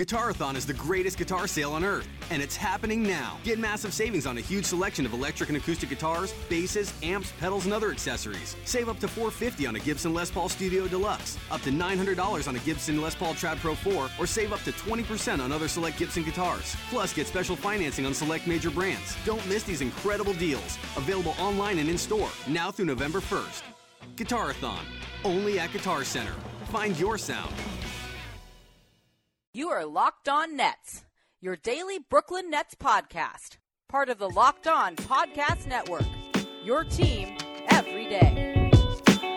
Guitarathon is the greatest guitar sale on earth, and it's happening now. Get massive savings on a huge selection of electric and acoustic guitars, basses, amps, pedals, and other accessories. Save up to 450 on a Gibson Les Paul Studio Deluxe, up to $900 on a Gibson Les Paul Trad Pro 4, or save up to 20% on other select Gibson guitars. Plus, get special financing on select major brands. Don't miss these incredible deals. Available online and in store, now through November 1st. Guitarathon, only at Guitar Center. Find your sound. You are Locked On Nets, your daily Brooklyn Nets podcast, part of the Locked On Podcast Network. Your team every day.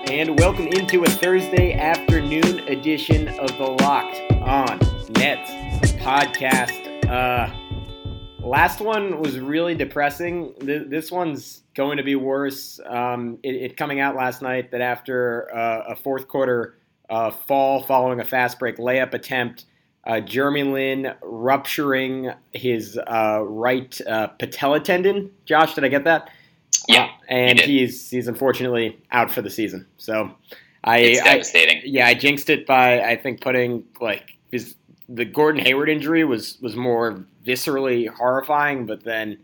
And welcome into a Thursday afternoon edition of the Locked On Nets podcast. Uh, last one was really depressing. This one's going to be worse. Um, it, it, coming out last night that after uh, a fourth quarter uh, fall following a fast break layup attempt uh, Jeremy Lin rupturing his uh, right uh, patella tendon. Josh, did I get that? Yeah, uh, and he's he's unfortunately out for the season. So I, it's devastating. I, yeah, I jinxed it by I think putting like his the Gordon Hayward injury was was more viscerally horrifying, but then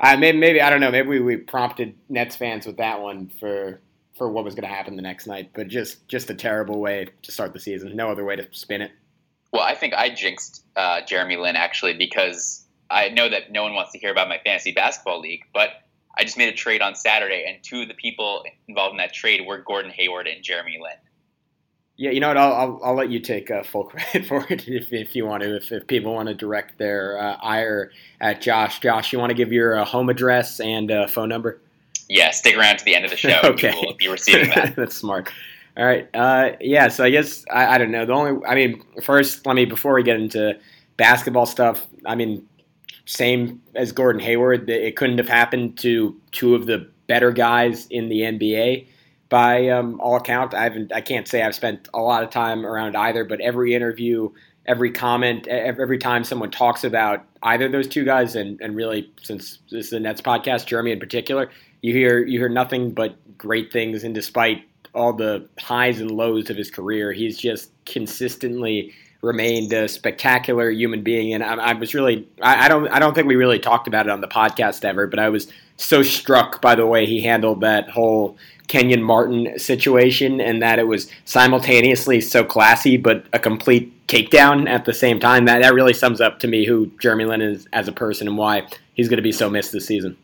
I maybe, maybe I don't know maybe we, we prompted Nets fans with that one for for what was going to happen the next night, but just just a terrible way to start the season. No other way to spin it. Well, I think I jinxed uh, Jeremy Lin actually because I know that no one wants to hear about my fantasy basketball league, but I just made a trade on Saturday, and two of the people involved in that trade were Gordon Hayward and Jeremy Lin. Yeah, you know what? I'll, I'll, I'll let you take uh, full credit for it if, if you want to. If, if people want to direct their uh, ire at Josh, Josh, you want to give your uh, home address and uh, phone number? Yeah, stick around to the end of the show. okay, you will be receiving that. That's smart. All right. Uh, yeah. So I guess I, I, don't know. The only, I mean, first, let me before we get into basketball stuff. I mean, same as Gordon Hayward. It couldn't have happened to two of the better guys in the NBA. By um, all accounts, I haven't. I can't say I've spent a lot of time around either. But every interview, every comment, every time someone talks about either of those two guys, and, and really since this is the Nets podcast, Jeremy in particular, you hear you hear nothing but great things. And despite all the highs and lows of his career. He's just consistently remained a spectacular human being, and I, I was really I, I, don't I don't think we really talked about it on the podcast ever, but I was so struck by the way he handled that whole Kenyon Martin situation, and that it was simultaneously so classy but a complete takedown at the same time. That that really sums up to me who Jeremy Lin is as a person and why he's going to be so missed this season.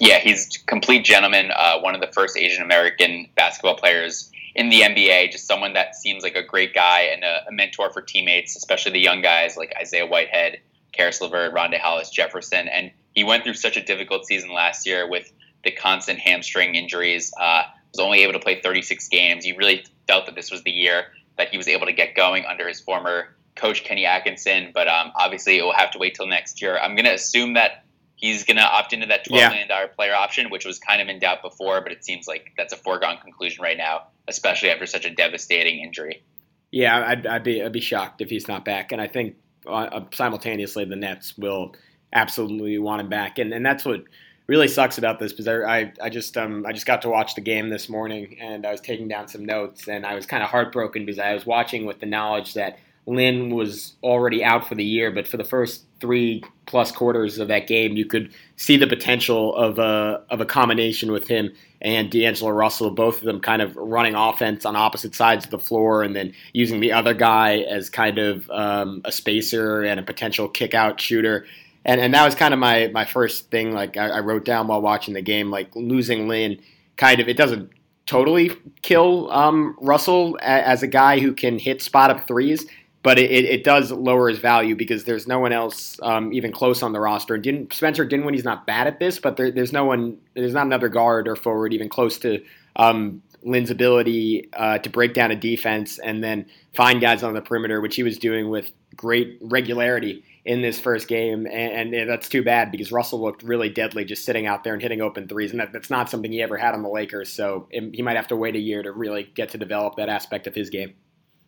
Yeah, he's complete gentleman. Uh, one of the first Asian American basketball players in the NBA. Just someone that seems like a great guy and a, a, mentor for teammates, especially the young guys like Isaiah Whitehead, Caris LeVert, Rondae Hollis Jefferson. And he went through such a difficult season last year with the constant hamstring injuries. Uh, was only able to play 36 games. You really felt that this was the year that he was able to get going under his former coach Kenny Atkinson. But um, obviously, it will have to wait till next year. I'm going to assume that he's going to opt into that twelve yeah. million dollar player option, which was kind of in doubt before, but it seems like that's a foregone conclusion right now, especially after such a devastating injury. Yeah, I'd, I'd be I'd be shocked if he's not back, and I think uh, simultaneously the Nets will absolutely want him back, and and that's what really sucks about this because I, I just um I just got to watch the game this morning and I was taking down some notes and I was kind of heartbroken because I was watching with the knowledge that Lin was already out for the year, but for the first three plus quarters of that game, you could see the potential of a of a combination with him and D'Angelo Russell, both of them kind of running offense on opposite sides of the floor, and then using the other guy as kind of um, a spacer and a potential kick out shooter. And and that was kind of my my first thing. Like I, I wrote down while watching the game, like losing Lin, kind of it doesn't totally kill um, Russell as a guy who can hit spot up threes but it, it, does lower his value because there's no one else um, even close on the roster. Didn't Spencer Dinwiddie's not bad at this, but there, there's no one, there's not another guard or forward even close to um, Lin's ability uh, to break down a defense and then find guys on the perimeter, which he was doing with great regularity in this first game, and, and, that's too bad because Russell looked really deadly just sitting out there and hitting open threes, and that, that's not something he ever had on the Lakers. So it, he might have to wait a year to really get to develop that aspect of his game.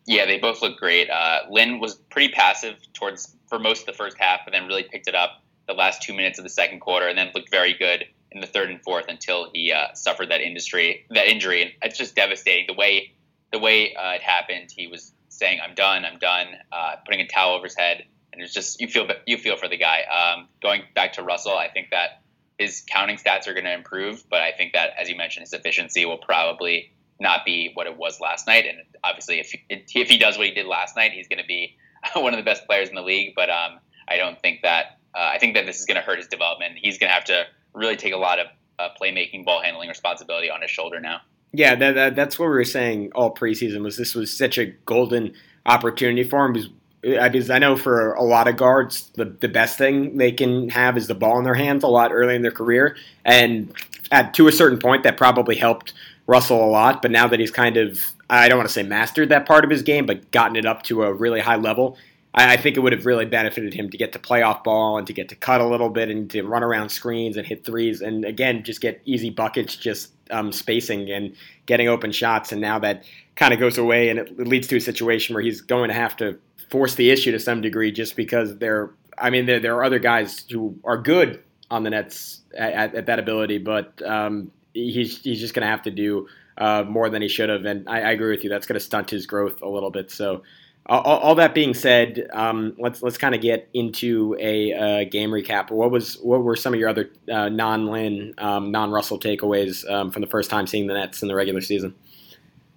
Yeah, they both look great. Uh, Lin was pretty passive towards for most of the first half, but then really picked it up the last two minutes of the second quarter, and then looked very good in the third and fourth until he uh, suffered that industry that injury. And it's just devastating the way the way uh, it happened. He was saying, "I'm done, I'm done," uh, putting putting a towel over his head, and it's just you feel you feel for the guy. Um, going back to Russell, I think that his counting stats are going to improve, but I think that as you mentioned, his efficiency will probably not be what it was last night. And obviously, if if he does what he did last night, he's going to be one of the best players in the league. But um, I don't think that uh, I think that this is going to hurt his development. He's going to have to really take a lot of uh, playmaking, ball handling responsibility on his shoulder now. Yeah, that, that, that's what we were saying all preseason. Was this was such a golden opportunity for him? Because, because I know for a lot of guards, the the best thing they can have is the ball in their hands a lot early in their career, and at to a certain point, that probably helped Russell a lot. But now that he's kind of I don't want to say mastered that part of his game, but gotten it up to a really high level, I, I think it would have really benefited him to get to playoff ball and to get to cut a little bit and to run around screens and hit threes and again just get easy buckets, just um, spacing and getting open shots. And now that kind of goes away, and it leads to a situation where he's going to have to force the issue to some degree, just because there. I mean, there, there are other guys who are good on the Nets at, at that ability, but um, he's he's just going to have to do uh, more than he should have. And I, I agree with you; that's going to stunt his growth a little bit. So all, all, that being said, um, let's let's kind of get into a uh, game recap. What was what were some of your other uh, non Lin, um, non Russell takeaways um, from the first time seeing the Nets in the regular season?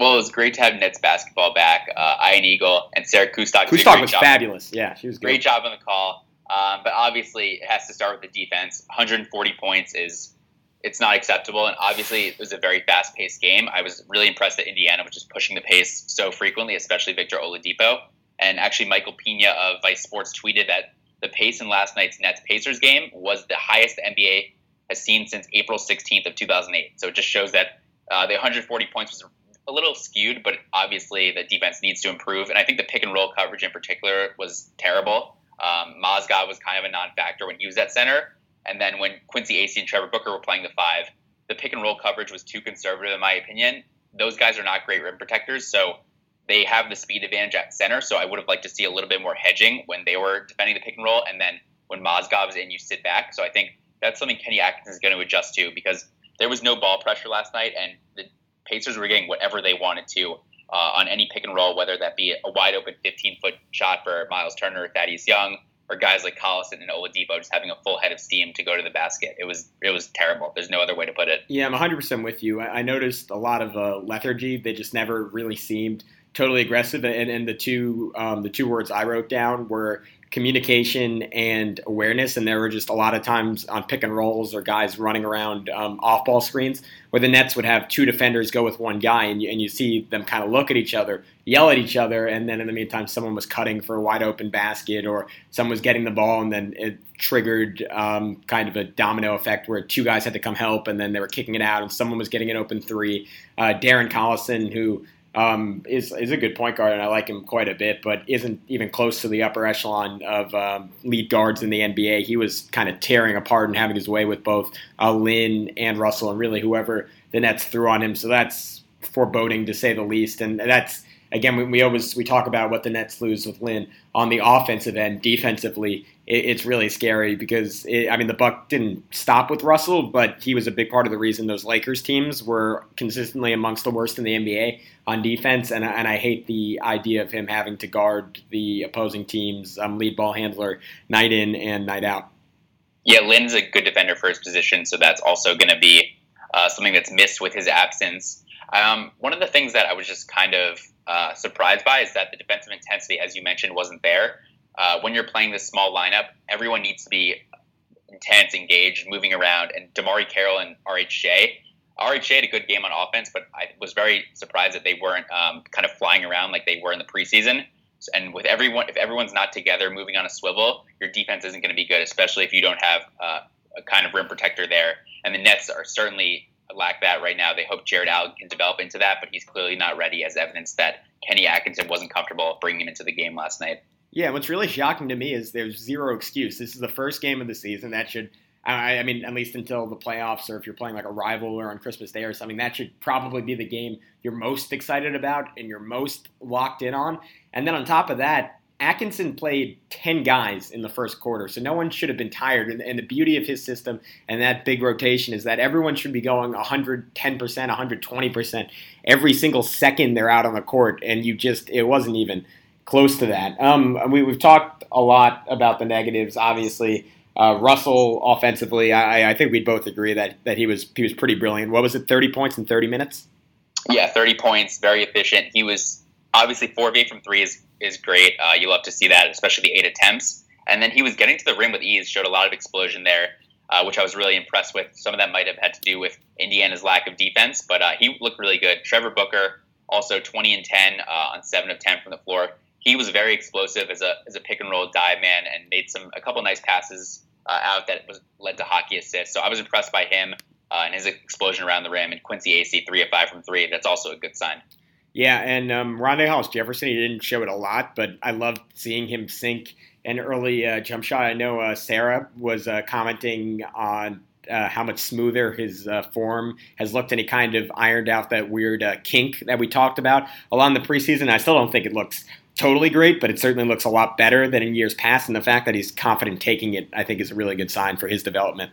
Well, it was great to have Nets basketball back. Uh, Ian Eagle and Sarah Kustok. Kustok was job. fabulous. Yeah, she was good. great job on the call. Um, but obviously, it has to start with the defense. 140 points is it's not acceptable. And obviously, it was a very fast paced game. I was really impressed that Indiana was just pushing the pace so frequently, especially Victor Oladipo. And actually, Michael Pina of Vice Sports tweeted that the pace in last night's Nets Pacers game was the highest the NBA has seen since April 16th of 2008. So it just shows that uh, the 140 points was a little skewed, but obviously the defense needs to improve. And I think the pick and roll coverage in particular was terrible. Um, Mozgov was kind of a non-factor when he was at center, and then when Quincy Acy and Trevor Booker were playing the five, the pick and roll coverage was too conservative, in my opinion. Those guys are not great rim protectors, so they have the speed advantage at center. So I would have liked to see a little bit more hedging when they were defending the pick and roll, and then when Mozgov is in, you sit back. So I think that's something Kenny Atkinson is going to adjust to because there was no ball pressure last night, and the Pacers were getting whatever they wanted to uh, on any pick and roll, whether that be a wide open 15 foot shot for Miles Turner or Thaddeus Young, or guys like Collison and Oladipo just having a full head of steam to go to the basket. It was it was terrible. There's no other way to put it. Yeah, I'm 100 percent with you. I, I, noticed a lot of uh, lethargy. They just never really seemed totally aggressive. And, and the two um, the two words I wrote down were communication and awareness. And there were just a lot of times on pick and rolls or guys running around um, off ball screens where the Nets would have two defenders go with one guy, and you, and you see them kind of look at each other, yell at each other, and then in the meantime, someone was cutting for a wide open basket or someone was getting the ball, and then it triggered um, kind of a domino effect where two guys had to come help, and then they were kicking it out, and someone was getting an open three. Uh, Darren Collison, who um, is is a good point guard, and I like him quite a bit, but isn't even close to the upper echelon of um, lead guards in the NBA. He was kind of tearing apart and having his way with both uh, Lin and Russell, and really whoever the Nets threw on him. So that's foreboding to say the least, and that's again, we, we, always we talk about what the Nets lose with Lin on the offensive end. Defensively, it, it's really scary because it, I mean the Buck didn't stop with Russell, but he was a big part of the reason those Lakers teams were consistently amongst the worst in the NBA on defense. And, and I hate the idea of him having to guard the opposing team's um, lead ball handler night in and night out. Yeah, Lin's a good defender for his position, so that's also going to be uh, something that's missed with his absence. Um, one of the things that I was just kind of uh, surprised by is that the defensive intensity, as you mentioned, wasn't there. Uh, when you're playing this small lineup, everyone needs to be intense, engaged, moving around. And DeMarre Carroll and RHJ, RHJ had a good game on offense, but I was very surprised that they weren't um, kind of flying around like they were in the preseason. And with everyone, if everyone's not together, moving on a swivel, your defense isn't going to be good, especially if you don't have uh, a kind of rim protector there. And the Nets are certainly lack that right now. They hope Jarrett Allen can develop into that, but he's clearly not ready, as evidence that Kenny Atkinson wasn't comfortable bringing him into the game last night. Yeah, what's really shocking to me is there's zero excuse. This is the first game of the season. That should, I, I mean, at least until the playoffs, or if you're playing like a rival or on Christmas Day or something, that should probably be the game you're most excited about and you're most locked in on. And then on top of that, Atkinson played 10 guys in the first quarter, so no one should have been tired. And, and, the beauty of his system and that big rotation is that everyone should be going 110%, 120% every single second they're out on the court. And you just, it wasn't even close to that. Um, we, have talked a lot about the negatives. Obviously, uh, Russell offensively, I, I, think we'd both agree that that he was he was pretty brilliant. What was it, thirty points in thirty minutes? Yeah, thirty points, very efficient. He was obviously four of eight from three is is great. Uh, you love to see that, especially the eight attempts. And then he was getting to the rim with ease, showed a lot of explosion there, uh, which I was really impressed with. Some of that might have had to do with Indiana's lack of defense, but uh, he looked really good. Trevor Booker also 20 and 10 uh, on seven of 10 from the floor. He was very explosive as a as a pick and roll dive man and made some a couple nice passes uh, out that was led to hockey assists. So I was impressed by him uh, and his explosion around the rim. And Quincy Acy three of five from three. That's also a good sign. Yeah, and um, Rondae Hollis Jefferson, he didn't show it a lot, but I loved seeing him sink an early uh, jump shot. I know uh, Sarah was uh, commenting on uh, how much smoother his uh, form has looked, and he kind of ironed out that weird uh, kink that we talked about along the preseason. I still don't think it looks totally great, but it certainly looks a lot better than in years past. And the fact that he's confident taking it, I think, is a really good sign for his development.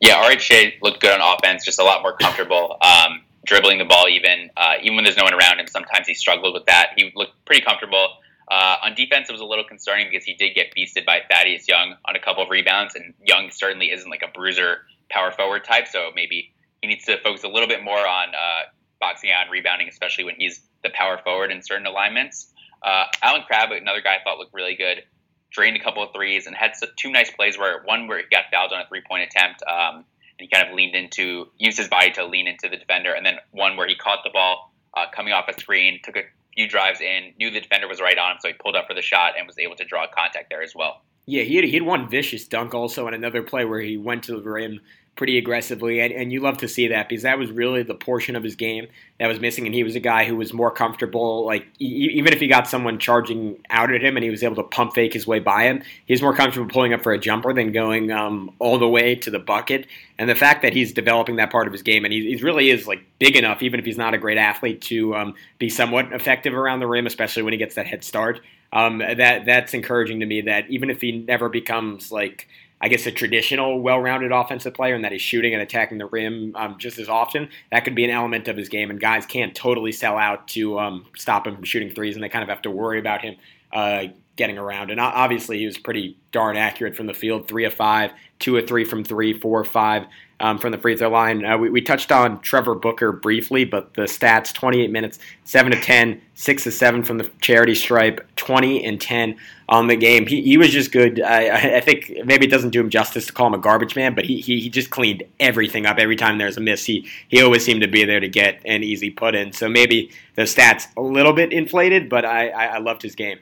Yeah, RHJ looked good on offense, just a lot more comfortable. Um, dribbling the ball even uh, even when there's no one around him. Sometimes he struggled with that. He looked pretty comfortable. Uh, on defense, it was a little concerning because he did get beasted by Thaddeus Young on a couple of rebounds, and Young certainly isn't like a bruiser power forward type, so maybe he needs to focus a little bit more on uh, boxing out and rebounding, especially when he's the power forward in certain alignments. Uh, Allen Crabbe, another guy I thought looked really good, drained a couple of threes and had two nice plays where one where he got fouled on a three point attempt. Um, and he kind of leaned into, used his body to lean into the defender. And then one where he caught the ball uh, coming off a screen, took a few drives in, knew the defender was right on him, so he pulled up for the shot and was able to draw contact there as well. Yeah, he had, he had one vicious dunk also on another play where he went to the rim pretty aggressively, and, and you love to see that because that was really the portion of his game that was missing. And he was a guy who was more comfortable, like even if he got someone charging out at him and he was able to pump fake his way by him, he's more comfortable pulling up for a jumper than going um, all the way to the bucket. And the fact that he's developing that part of his game, and he, he really is like big enough, even if he's not a great athlete, to um, be somewhat effective around the rim, especially when he gets that head start. Um, that that's encouraging to me. That even if he never becomes like I guess, a traditional well-rounded offensive player, and that he's shooting and attacking the rim um, just as often. That could be an element of his game, and guys can't totally sell out to um, stop him from shooting threes, and they kind of have to worry about him uh, getting around. And obviously, he was pretty darn accurate from the field: three of five, two of three from three, four of five um, from the free throw line. Uh, we, we, touched on Trevor Booker briefly, but the stats 28 minutes, 7 to 10, 6 to 7 from the charity stripe, 20 and 10 on the game. He, he was just good. I, I think maybe it doesn't do him justice to call him a garbage man, but he, he, he just cleaned everything up. Every time there's a miss, he, he always seemed to be there to get an easy put in. So maybe the stats a little bit inflated, but I, I, I loved his game.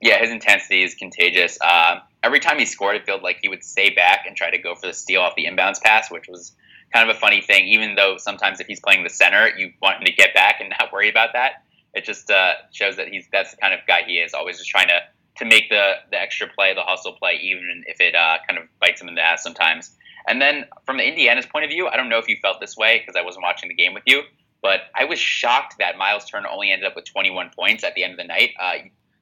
Yeah, his intensity is contagious. Uh, every time he scored, it felt like he would stay back and try to go for the steal off the inbounds pass, which was kind of a funny thing. Even though sometimes if he's playing the center, you want him to get back and not worry about that. It just uh, shows that he's that's the kind of guy he is, always just trying to to make the the extra play, the hustle play, even if it uh, kind of bites him in the ass sometimes. And then from the Indiana's point of view, I don't know if you felt this way because I wasn't watching the game with you, but I was shocked that Miles Turner only ended up with 21 points at the end of the night. Uh,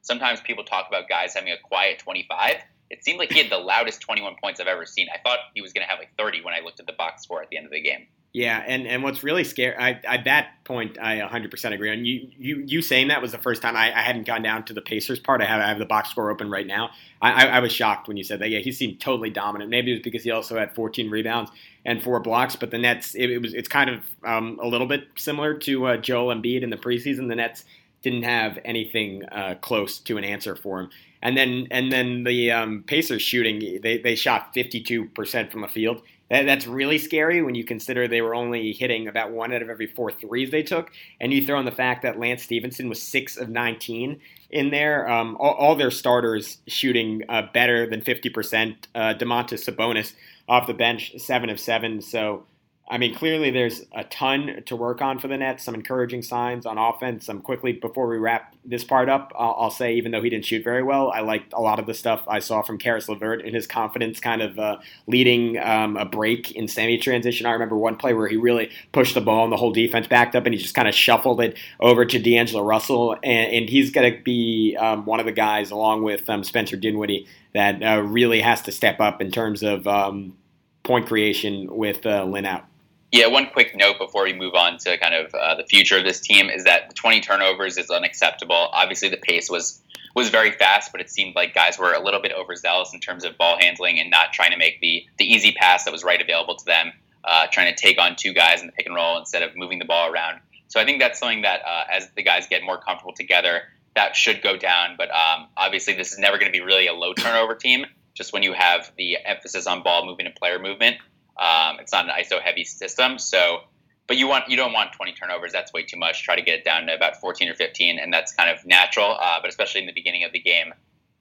sometimes people talk about guys having a quiet 25 it seemed like he had the loudest 21 points I've ever seen. I thought he was going to have like 30 when I looked at the box score at the end of the game. Yeah, and, and what's really scary, I, at that point, I 100% agree. And you, you, you saying that was the first time I, I hadn't gone down to the Pacers part. I have, I have the box score open right now. I, I, I was shocked when you said that. Yeah, he seemed totally dominant. Maybe it was because he also had 14 rebounds and four blocks. But the Nets, it, it was it's kind of um, a little bit similar to uh, Joel Embiid in the preseason. The Nets didn't have anything uh, close to an answer for him. And then and then the um, Pacers shooting, they, they shot 52% from the field. That, that's really scary when you consider they were only hitting about one out of every four threes they took. And you throw in the fact that Lance Stephenson was 6 of 19 in there. Um, all, all, their starters shooting uh, better than 50%. Uh, Domantas Sabonis off the bench, 7 of 7. So I mean, clearly there's a ton to work on for the Nets. Some encouraging signs on offense. Um, quickly before we wrap this part up, I'll, I'll, say even though he didn't shoot very well, I liked a lot of the stuff I saw from Caris LeVert and his confidence, kind of uh, leading um, a break in semi-transition. I remember one play where he really pushed the ball and the whole defense backed up, and he just kind of shuffled it over to D'Angelo Russell, and, and he's going to be um, one of the guys, along with um, Spencer Dinwiddie, that uh, really has to step up in terms of um, point creation with uh, Lin out. Yeah, one quick note before we move on to kind of uh, the future of this team is that the 20 turnovers is unacceptable. Obviously, the pace was was very fast, but it seemed like guys were a little bit overzealous in terms of ball handling and not trying to make the the easy pass that was right available to them, uh, trying to take on two guys in the pick and roll instead of moving the ball around. So I think that's something that uh, as the guys get more comfortable together, that should go down. But um, obviously, this is never going to be really a low turnover team. Just when you have the emphasis on ball movement and player movement, um, it's not an ISO heavy system. So but you want you don't want 20 turnovers. That's way too much. Try to get it down to about 14 or 15, and that's kind of natural. Uh, but especially in the beginning of the game,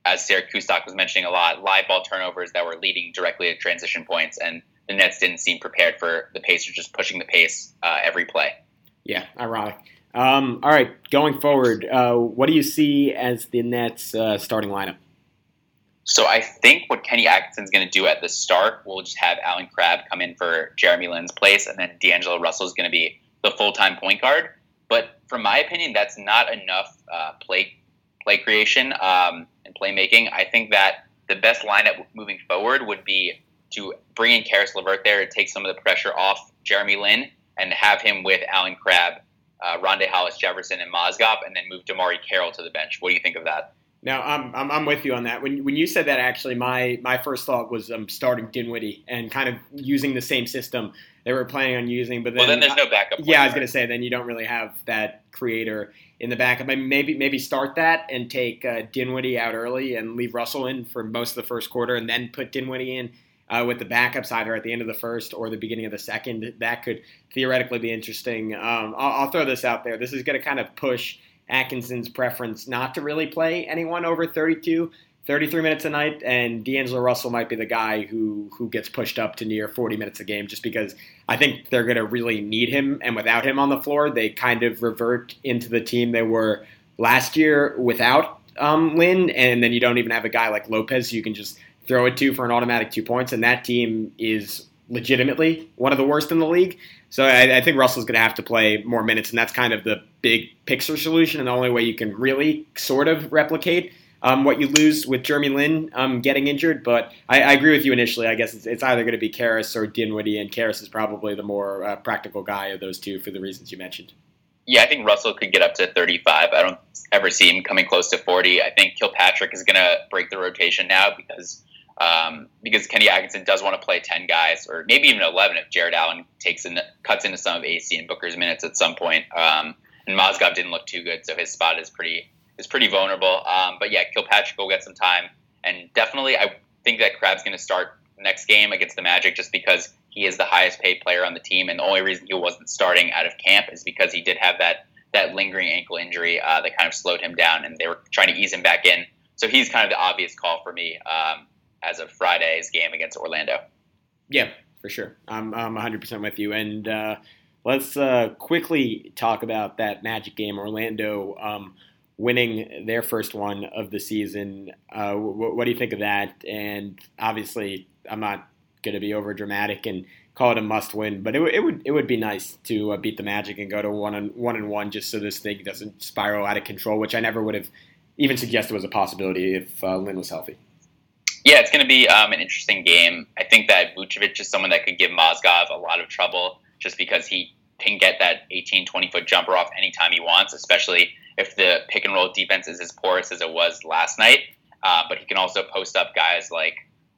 as Sarah Kustok was mentioning a lot, live ball turnovers that were leading directly to transition points, and the Nets didn't seem prepared for the Pacers just pushing the pace uh, every play. Yeah, ironic. Um, all right, going forward, uh, what do you see as the Nets uh, starting lineup? So I think what Kenny Atkinson's going to do at the start, we'll just have Allen Crabbe come in for Jeremy Lin's place, and then D'Angelo Russell is going to be the full time point guard. But from my opinion, that's not enough uh, play play creation um, and playmaking. I think that the best lineup moving forward would be to bring in Caris LeVert there to take some of the pressure off Jeremy Lin and have him with Allen Crabbe, uh, Rondae Hollis Jefferson, and Mozgov, and then move DeMarre Carroll to the bench. What do you think of that? Now I'm, I'm, I'm with you on that. When when you said that, actually, my my first thought was um, starting Dinwiddie and kind of using the same system they were planning on using. But then, well, then there's no backup. Yeah, I was gonna say then you don't really have that creator in the backup. Maybe maybe start that and take uh, Dinwiddie out early and leave Russell in for most of the first quarter, and then put Dinwiddie in. Uh, with the backups either at the end of the first or the beginning of the second, that could theoretically be interesting. Um, I'll, I'll throw this out there. This is going to kind of push Atkinson's preference not to really play anyone over 32, 33 minutes a night, and D'Angelo Russell might be the guy who who gets pushed up to near 40 minutes a game, just because I think they're going to really need him, and without him on the floor, they kind of revert into the team they were last year without um, Lin, and then you don't even have a guy like Lopez you can just throw it to for an automatic two points, and that team is legitimately one of the worst in the league. So I, I think Russell's going to have to play more minutes, and that's kind of the big picture solution, and the only way you can really sort of replicate um, what you lose with Jeremy Lin um, getting injured. But I, I, agree with you initially. I guess it's, it's either going to be Caris or Dinwiddie, and Caris is probably the more uh, practical guy of those two for the reasons you mentioned. Yeah, I think Russell could get up to 35. I don't ever see him coming close to 40. I think Kilpatrick is going to break the rotation now because um, because Kenny Atkinson does want to play 10 guys or maybe even 11 if Jarrett Allen takes in, cuts into some of Acy and Booker's minutes at some point. Um, and Mozgov didn't look too good, so his spot is pretty is pretty vulnerable. Um, but yeah, Kilpatrick will get some time, and definitely I think that Crabbe's going to start next game against the Magic just because he is the highest paid player on the team, and the only reason he wasn't starting out of camp is because he did have that that lingering ankle injury uh, that kind of slowed him down, and they were trying to ease him back in. So he's kind of the obvious call for me. Um, as of Friday's game against Orlando. Yeah, for sure. I'm, I'm 100% with you. And uh, let's uh, quickly talk about that Magic game. Orlando um, winning their first one of the season. Uh, what do you think of that? And obviously, I'm not going to be over dramatic and call it a must win, but it, w- it would it would be nice to uh, beat the Magic and go to one and one and one just so this thing doesn't spiral out of control, which I never would have even suggested was a possibility if uh, Lin was healthy. Yeah, it's going to be um, an interesting game. I think that Vucevic is someone that could give Mozgov a lot of trouble just because he can get that 18, 20 foot jumper off anytime he wants, especially if the pick and roll defense is as porous as it was last night. Uh, but he can also post up guys like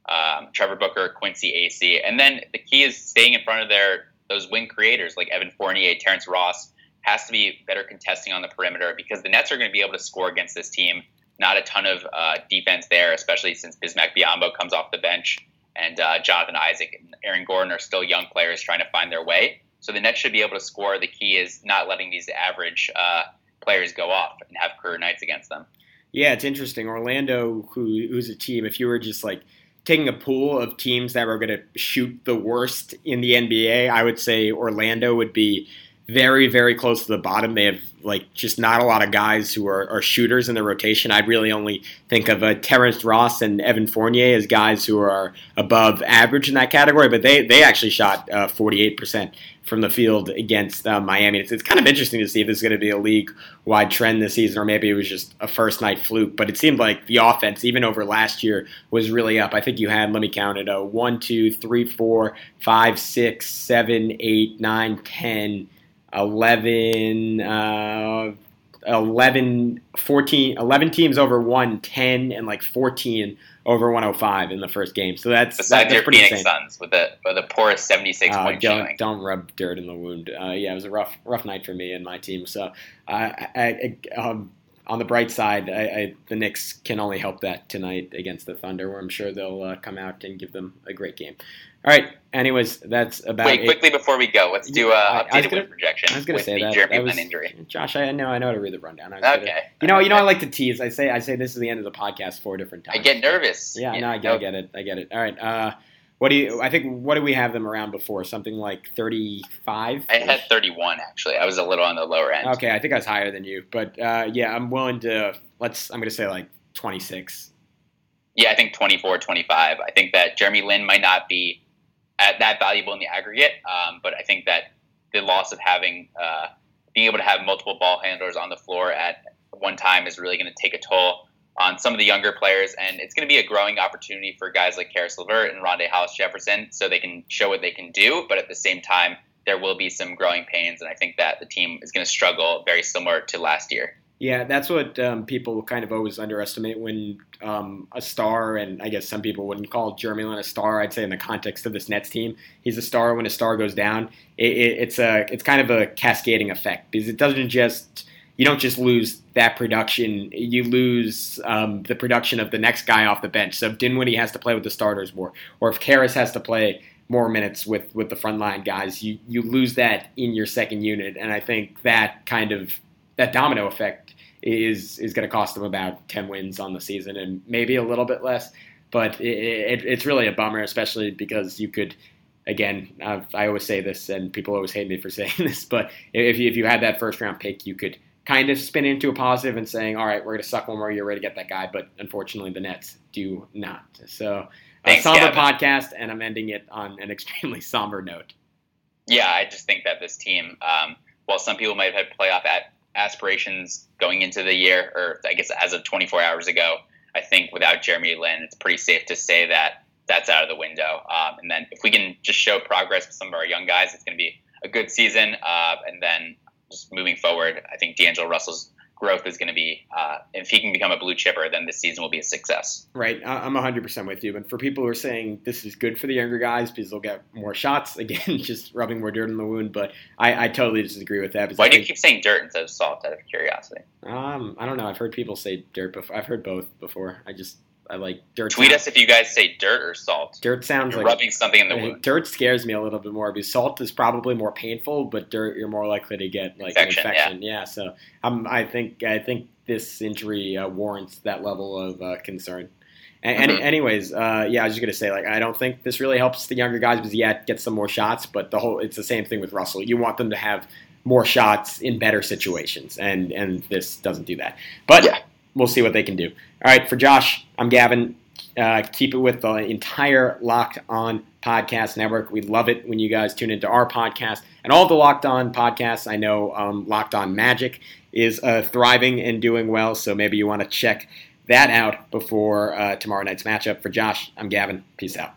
um, Trevor Booker, Quincy Acy, and then the key is staying in front of their those wing creators like Evan Fournier, Terrence Ross. Has to be better contesting on the perimeter because the Nets are going to be able to score against this team not a ton of uh, defense there, especially since Bismack Biyombo comes off the bench and uh, Jonathan Isaac and Aaron Gordon are still young players trying to find their way. So the Nets should be able to score. The key is not letting these average uh, players go off and have career nights against them. Yeah, it's interesting. Orlando, who, who's a team, if you were just like taking a pool of teams that were going to shoot the worst in the NBA, I would say Orlando would be very, very close to the bottom. They have like just not a lot of guys who are, are shooters in the rotation. I'd really only think of uh, Terrence Ross and Evan Fournier as guys who are above average in that category, but they, they actually shot uh, 48% from the field against uh, Miami. It's, it's kind of interesting to see if this is going to be a league wide trend this season, or maybe it was just a first night fluke. But it seemed like the offense, even over last year, was really up. I think you had, let me count it, uh, 1, 2, 3, 4, 5, 6, 7, 8, 9, 10. 11, uh, 11, 14, 11 teams over 110 and like 14 over 105 in the first game. So that's besides that's your pretty Phoenix insane. Suns with the with the poorest 76 Uh, point don't showing. don't rub dirt in the wound. Uh, yeah, it was a rough rough night for me and my team. So uh, I, I, um, on the bright side, I, I, the Knicks can only help that tonight against the Thunder, where I'm sure they'll uh, come out and give them a great game. All right. Anyways, that's about Wait, it. quickly before we go, let's do a a I- I was updated gonna- win projection I was going to with say that. Jeremy that was, injury. Josh, I know I know how to read the rundown. I gonna- Okay. you know, you know, I like to tease. I say I say this is the end of the podcast four different times. I get nervous. Yeah, no, I get, I get it. I get it. All right. Uh, what do you? I think what do we have them around before? Something like thirty-five. I had 31 actually. I was a little on the lower end. Okay, I think I was higher than you, but uh, yeah, I'm willing to. Let's. I'm going to say like twenty-six. Yeah, I think 24, 25. I think that Jeremy Lin might not be at that valuable in the aggregate, um, but I think that the loss of having uh, being able to have multiple ball handlers on the floor at one time is really going to take a toll on some of the younger players, and it's going to be a growing opportunity for guys like Caris LeVert and Rondae Hollis Jefferson, so they can show what they can do. But at the same time, there will be some growing pains, and I think that the team is going to struggle very similar to last year. Yeah, that's what um, people kind of always underestimate when um, a star, and I guess some people wouldn't call Jeremy Lin a star. I'd say in the context of this Nets team, he's a star. When a star goes down, it, it, it's a it's kind of a cascading effect because it doesn't just you don't just lose that production, you lose um, the production of the next guy off the bench. So if Dinwiddie has to play with the starters more, or if Caris has to play more minutes with with the frontline guys, you you lose that in your second unit, and I think that kind of that domino effect is is going to cost them about 10 wins on the season and maybe a little bit less but it, it, it's really a bummer especially because you could again I've, i always say this and people always hate me for saying this but if you, if you had that first round pick you could kind of spin into a positive and saying all right we're going to suck one more year ready to get that guy but unfortunately the nets do not so a Thanks, somber Gavin. podcast and i'm ending it on an extremely somber note Yeah, I just think that this team, um, while some people might have had playoff at aspirations going into the year, or I guess as of 24 hours ago, I think without Jeremy Lin, it's pretty safe to say that that's out of the window. Um, and then if we can just show progress with some of our young guys, it's going to be a good season. Uh, and then just moving forward, I think D'Angelo Russell's growth is going to be, uh, if he can become a blue chipper, then this season will be a success. Right, I- I'm 100% with you. But for people who are saying this is good for the younger guys because they'll get more shots, again, just rubbing more dirt in the wound. But I, I totally disagree with that. Why do you keep saying dirt instead of salt out of curiosity? Um, I don't know. I've heard people say dirt before. I've heard both before. I just I like dirt. Tweet sounds- us if you guys say dirt or salt. Dirt sounds You're like rubbing something in the I mean, wound. dirt scares me a little bit more because salt is probably more painful, but dirt you're more likely to get like Infection, an infection. Yeah. so um, I think I think this injury uh, warrants that level of uh, concern. And, Mhm. and anyways, uh, yeah, I was just gonna say like I don't think this really helps the younger guys because yeah, get some more shots, but the whole it's the same thing with Russell. You want them to have more shots in better situations, and and this doesn't do that. But Yeah. We'll see what they can do. All right, for Josh, I'm Gavin. Uh, keep it with the entire Locked On Podcast Network. We love it when you guys tune into our podcast and all the Locked On podcasts. I know um, Locked On Magic is uh, thriving and doing well, so maybe you want to check that out before uh, tomorrow night's matchup. For Josh, I'm Gavin. Peace out.